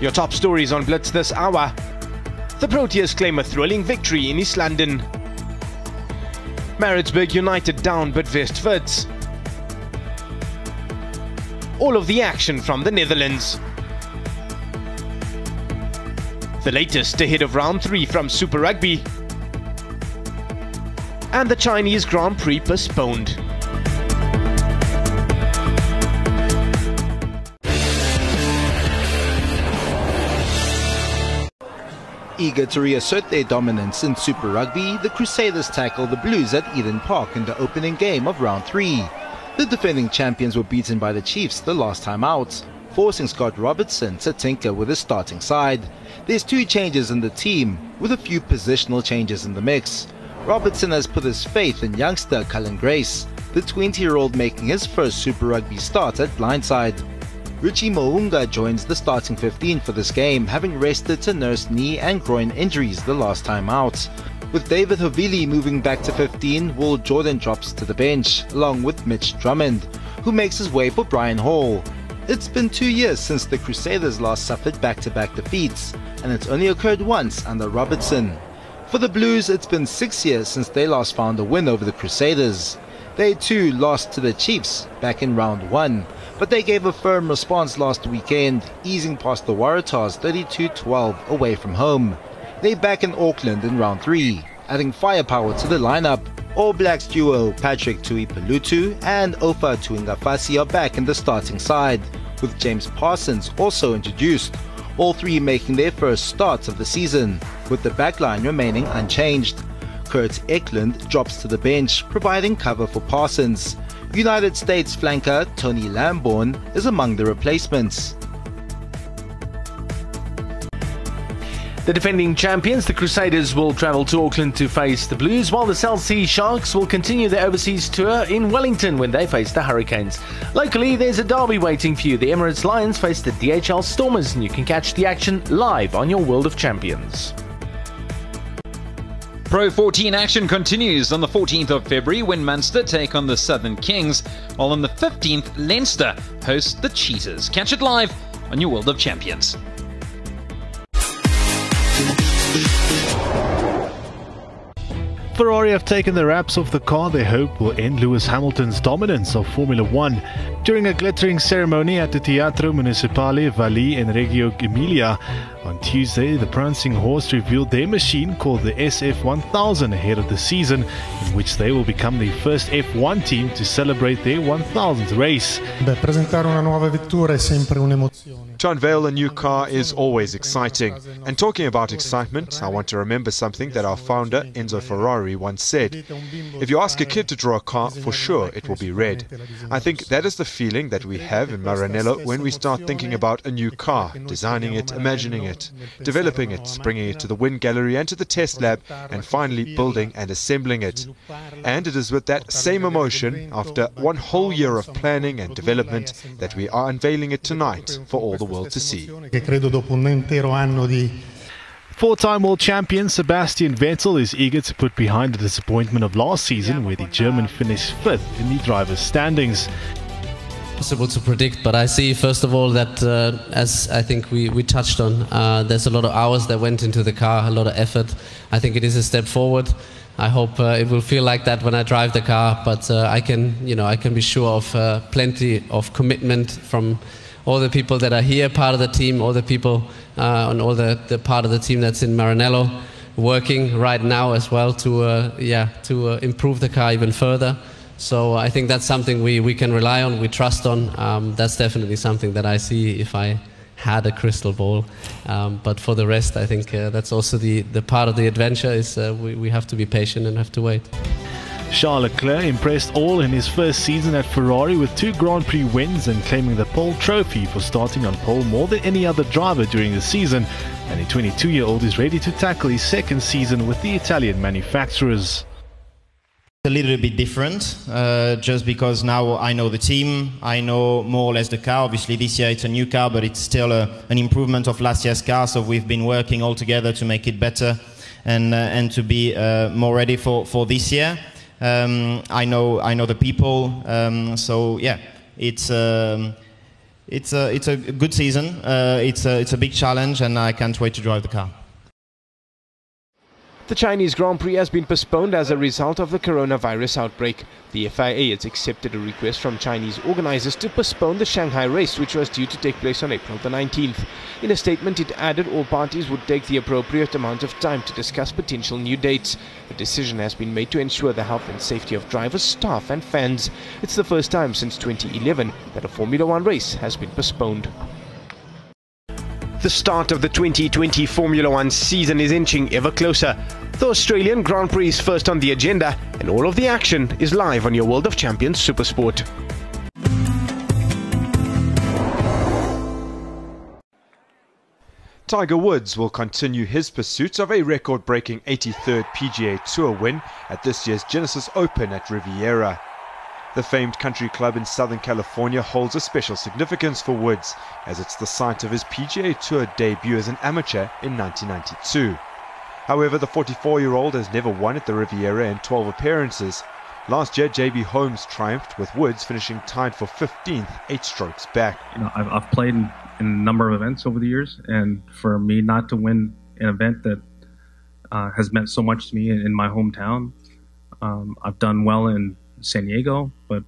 Your top stories on Blitz this hour. The Proteas claim a thrilling victory in East London. Maritzburg United down Bidvest Wits. All of the action from the Netherlands. The latest ahead of round 3 from Super Rugby. And the Chinese Grand Prix postponed. Eager to reassert their dominance in Super Rugby, the Crusaders tackle the Blues at Eden Park in the opening game of round 3. The defending champions were beaten by the Chiefs the last time out, forcing Scott Robertson to tinker with his starting side. There's two changes in the team, with a few positional changes in the mix. Robertson has put his faith in youngster Cullen Grace, the 20-year-old making his first Super Rugby start at blindside. Richie Mo'unga joins the starting 15 for this game, having rested to nurse knee and groin injuries the last time out. With David Havili moving back to 15, Will Jordan drops to the bench, along with Mitch Drummond, who makes his way for Brian Hall. It's been two years since the Crusaders last suffered back-to-back defeats, and it's only occurred once under Robertson. For the Blues, it's been six years since they last found a win over the Crusaders. They too lost to the Chiefs back in round one, but they gave a firm response last weekend, easing past the Waratahs 32-12 away from home. They back in Auckland in round 3, adding firepower to the lineup. All Blacks duo Patrick Tuipulotu and Ofa Tu'ungafasi are back in the starting side, with James Parsons also introduced, all three making their first starts of the season, with the backline remaining unchanged. Kurt Eklund drops to the bench, providing cover for Parsons. United States flanker Tony Lamborn is among the replacements. The defending champions, the Crusaders, will travel to Auckland to face the Blues, while the Cell C Sharks will continue their overseas tour in Wellington when they face the Hurricanes. Locally, there's a derby waiting for you. The Emirates Lions face the DHL Stormers, and you can catch the action live on your World of Champions. Pro 14 action continues on the 14th of February when Munster take on the Southern Kings, while on the 15th, Leinster host the Cheetahs. Catch it live on your World of Champions. Ferrari have taken the wraps off the car they hope will end Lewis Hamilton's dominance of Formula One. During a glittering ceremony at the Teatro Municipale Valli in Reggio Emilia, on Tuesday, the prancing horse revealed their machine called the SF1000 ahead of the season, in which they will become the first F1 team to celebrate their 1000th race. Beh, presentare una nuova vettura è sempre un'emozione. To unveil a new car is always exciting. And talking about excitement, I want to remember something that our founder, Enzo Ferrari, once said. If you ask a kid to draw a car, for sure it will be red. I think that is the feeling that we have in Maranello when we start thinking about a new car, designing it, imagining it, developing it, bringing it to the wind gallery and to the test lab, and finally building and assembling it. And it is with that same emotion, after one whole year of planning and development, that we are unveiling it tonight for all the world to see. Che credo dopo un intero anno di Four-time world champion Sebastian Vettel is eager to put behind the disappointment of last season where the German finished fifth in the drivers' standings. Possible to predict, but I see first of all that uh, as I think we, we touched on, uh, there's a lot of hours that went into the car, a lot of effort. I think it is a step forward. I hope uh, it will feel like that when I drive the car, but uh, I can you know I can be sure of uh, plenty of commitment from all the people that are here, part of the team, all the people uh, and all the, the part of the team that's in Maranello, working right now as well to uh, yeah to uh, improve the car even further. So I think that's something we, we can rely on, we trust on. Um, that's definitely something that I see if I had a crystal ball. Um, but for the rest, I think uh, that's also the, the part of the adventure is uh, we, we have to be patient and have to wait. Charles Leclerc impressed all in his first season at Ferrari with two Grand Prix wins and claiming the pole trophy for starting on pole more than any other driver during the season. And the 22 year old is ready to tackle his second season with the Italian manufacturers. A little bit different, uh, just because now I know the team, I know more or less the car. Obviously, this year it's a new car, but it's still a, an improvement of last year's car. So we've been working all together to make it better and uh, and to be uh, more ready for, for this year. Um, I know I know the people, um, so yeah, it's um, It's a, it's a good season. Uh, it's, a, it's a big challenge, and I can't wait to drive the car. The Chinese Grand Prix has been postponed as a result of the coronavirus outbreak. The FIA has accepted a request from Chinese organizers to postpone the Shanghai race, which was due to take place on April the 19th. In a statement, it added all parties would take the appropriate amount of time to discuss potential new dates. The decision has been made to ensure the health and safety of drivers, staff, and fans. It's the first time since 2011 that a Formula One race has been postponed. The start of the 2020 Formula One season is inching ever closer. The Australian Grand Prix is first on the agenda, and all of the action is live on your World of Champions Supersport. Tiger Woods will continue his pursuit of a record breaking 83rd PGA Tour win at this year's Genesis Open at Riviera. The famed country club in Southern California holds a special significance for Woods, as it's the site of his PGA Tour debut as an amateur in 1992. However, the 44 year old has never won at the Riviera in 12 appearances. Last year, JB Holmes triumphed with Woods finishing tied for 15th, eight strokes back. You know, I've, I've played in, in, a number of events over the years, and for me not to win an event that uh, has meant so much to me in, in my hometown, um, I've done well in San Diego, but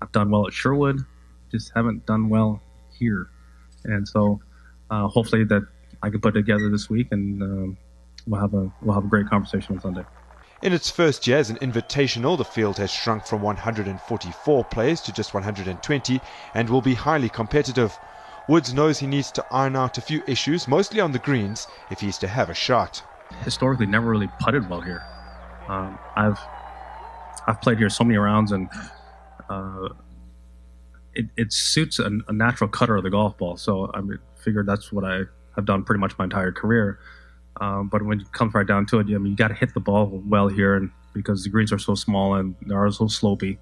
I've done well at Sherwood, just haven't done well here. And so, uh, hopefully that I can put it together this week, and um, we'll have a we'll have a great conversation on Sunday. In its first year as an invitational, the field has shrunk from 144 players to just 120 and will be highly competitive. Woods knows he needs to iron out a few issues, mostly on the greens, if he's to have a shot. Historically, never really putted well here. Um, I've I've played here so many rounds, and uh, it, it suits a, a, natural cutter of the golf ball. So I mean, figured that's what I have done pretty much my entire career. Um, but when it comes right down to it, I mean, you got to hit the ball well here, and because the greens are so small and they are so slopey.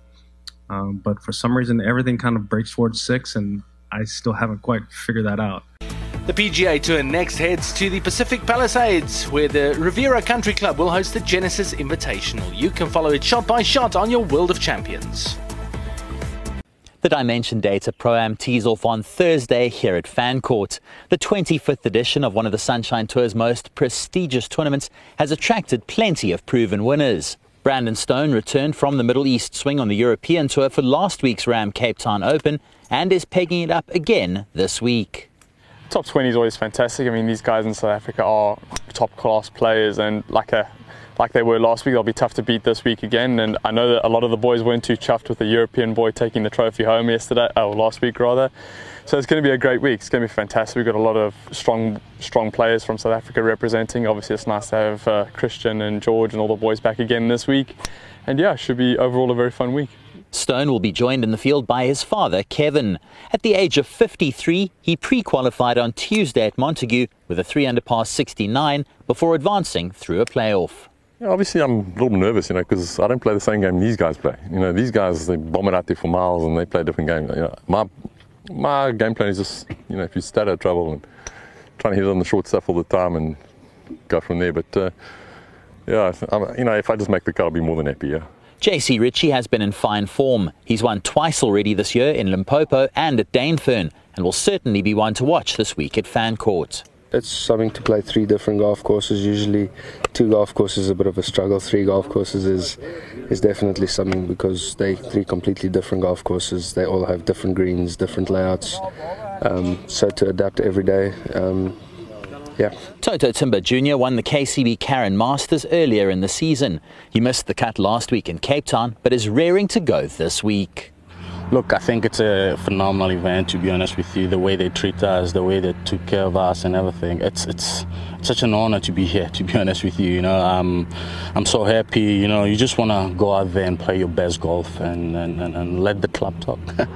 Um, but for some reason, everything kind of breaks towards six, and I still haven't quite figured that out. The PGA Tour next heads to the Pacific Palisades, where the Riviera Country Club will host the Genesis Invitational. You can follow it shot by shot on your World of Champions. The Dimension Data Pro Am tees off on Thursday here at Fancourt. The 25th edition of one of the Sunshine Tour's most prestigious tournaments has attracted plenty of proven winners. Brandon Stone returned from the Middle East swing on the European Tour for last week's Ram Cape Town Open and is pegging it up again this week top 20 is always fantastic. I mean, these guys in South Africa are top class players, and like a like they were last week, they'll be tough to beat this week again. And I know that a lot of the boys weren't too chuffed with the European boy taking the trophy home yesterday, oh, last week rather. So it's going to be a great week. It's going to be fantastic. We've got a lot of strong, strong players from South Africa representing. Obviously, it's nice to have uh, Christian and George and all the boys back again this week. And yeah, it should be overall a very fun week. Stone will be joined in the field by his father, Kevin. At the age of 53, he pre qualified on Tuesday at Montague with a 3 under par 69 before advancing through a playoff. Yeah, obviously, I'm a little nervous, you know, because I don't play the same game these guys play. You know, these guys, they bomb it out there for miles and they play a different game. You know, my, my game plan is just, you know, if you start out trouble and trying to hit on the short stuff all the time and go from there. But, uh, yeah, I'm, you know, if I just make the cut, I'll be more than happy, yeah. JC Ritchie has been in fine form. He's won twice already this year in Limpopo and at Dainfern, and will certainly be one to watch this week at Fancourt. It's something to play three different golf courses. Usually, two golf courses is a bit of a struggle. Three golf courses is is definitely something because they three completely different golf courses. They all have different greens, different layouts. Um, so to adapt every day, um, yeah. Toto Thimba Jr. won the KCB Karen Masters earlier in the season. He missed the cut last week in Cape Town, but is raring to go this week. Look, I think it's a phenomenal event. To be honest with you, the way they treat us, the way they took care of us, and everything. It's it's such an honor to be here. To be honest with you, you know, I'm I'm so happy. You know, you just want to go out there and play your best golf and and, and, and let the club talk.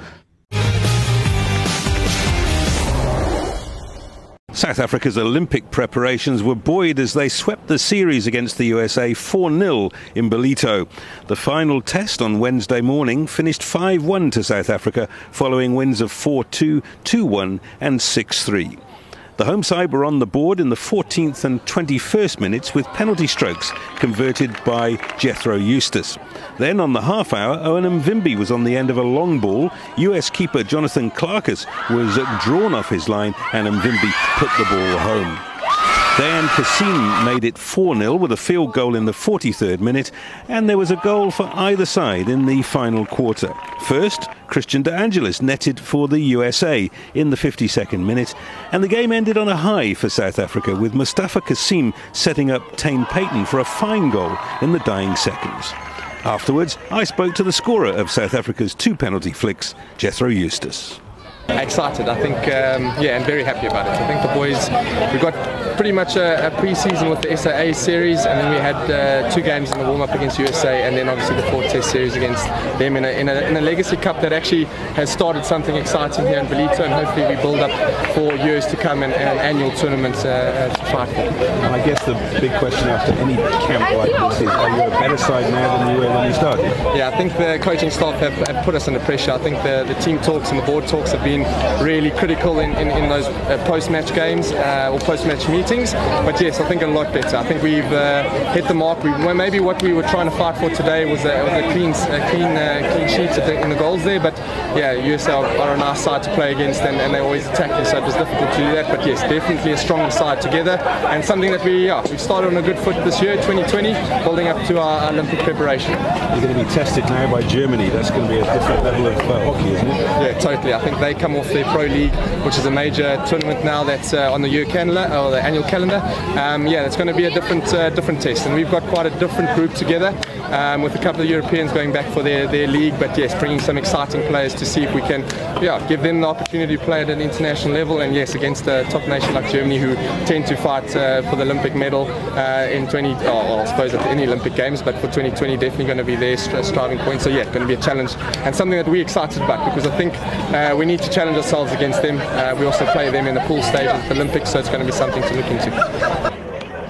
South Africa's Olympic preparations were buoyed as they swept the series against the USA 4 0 in Ballito. The final test on Wednesday morning finished 5 1 to South Africa, following wins of 4 2, 2 1, and 6 3. The home side were on the board in the 14th and 21st minutes with penalty strokes converted by Jethro Eustace. Then on the half hour, Owen Mvimbi was on the end of a long ball. US keeper Jonathan Clarkes was drawn off his line and Mvimbi put the ball home. Dayaan Cassiem made it 4-0 with a field goal in the 43rd minute and there was a goal for either side in the final quarter. First, Christian De Angelis netted for the USA in the 52nd minute and the game ended on a high for South Africa with Mustaphaa Cassiem setting up Tane Paton for a fine goal in the dying seconds. Afterwards, I spoke to the scorer of South Africa's two penalty flicks, Jethro Eustace. Excited, I think, um, yeah, and very happy about it. I think the boys, we got pretty much a, a pre-season with the SAA series, and then we had uh, two games in the warm-up against USA, and then obviously the four Test series against them in a, in, a, in a legacy cup that actually has started something exciting here in Ballito, and hopefully we build up for years to come and, and annual tournaments uh, to fight for. I guess the big question after any camp like this is, are you a better side now than you were when you started? Yeah, I think the coaching staff have, have put us under pressure. I think the, the team talks and the board talks have been been really critical in, in, in those uh, post-match games uh, or post-match meetings. But yes, I think a lot better. I think we've uh, hit the mark. We, maybe what we were trying to fight for today was a, was a clean, a clean, uh, clean sheet the, in the goals there. But yeah, USA are, are a nice side to play against, and, and they always attack you, so it was difficult to do that. But yes, definitely a strong side together, and something that we yeah, we started on a good foot this year, 2020, building up to our Olympic preparation. You're going to be tested now by Germany. That's going to be a different level of uh, hockey, isn't it? Yeah, totally. I think they come off their Pro League, which is a major tournament now that's uh, on the year calendar or the annual calendar. Um, yeah, it's going to be a different uh, different test, and we've got quite a different group together um, with a couple of Europeans going back for their, their league. But yes, bringing some exciting players to see if we can, yeah, give them the opportunity to play at an international level. And yes, against a top nation like Germany, who tend to fight uh, for the Olympic medal uh, in 20, oh, well, I suppose at any Olympic Games, but for 2020 definitely going to be their striving point. So yeah, going to be a challenge and something that we're excited about because I think uh, we need to challenge ourselves against them. Uh, we also play them in the pool stage of the Olympics, so it's going to be something to look.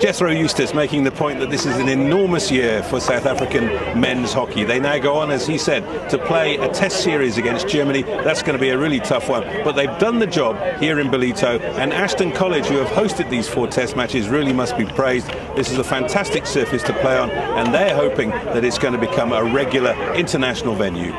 Jethro Eustace making the point that this is an enormous year for South African men's hockey. They now go on, as he said, to play a test series against Germany. That's going to be a really tough one. But they've done the job here in Ballito, and Ashton College, who have hosted these four test matches, really must be praised. This is a fantastic surface to play on, and they're hoping that it's going to become a regular international venue.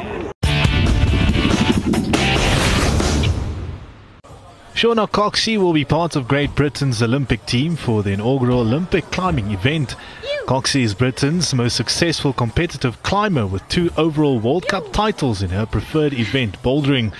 Shauna Coxsey will be part of Great Britain's Olympic team for the inaugural Olympic climbing event. Coxsey is Britain's most successful competitive climber with two overall World Cup titles in her preferred event, bouldering.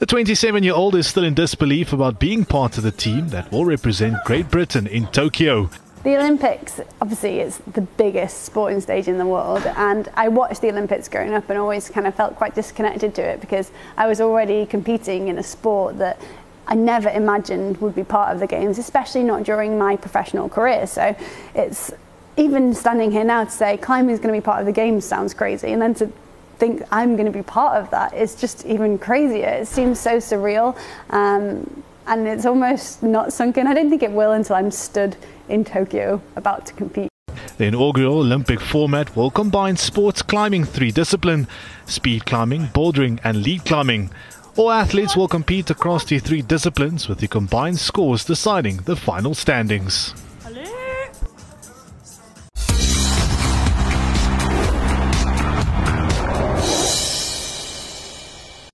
The 27 year old is still in disbelief about being part of the team that will represent Great Britain in Tokyo. The Olympics, obviously, is the biggest sporting stage in the world, and I watched the Olympics growing up and always kind of felt quite disconnected to it because I was already competing in a sport that I never imagined would be part of the games, especially not during my professional career. So it's even standing here now to say climbing is going to be part of the games sounds crazy, and then to think I'm going to be part of that is just even crazier. It seems so surreal, um, and it's almost not sunk in. I don't think it will until I'm stood in Tokyo about to compete. The inaugural Olympic format will combine sports climbing three disciplines speed climbing, bouldering, and lead climbing. All athletes will compete across the three disciplines with the combined scores deciding the final standings.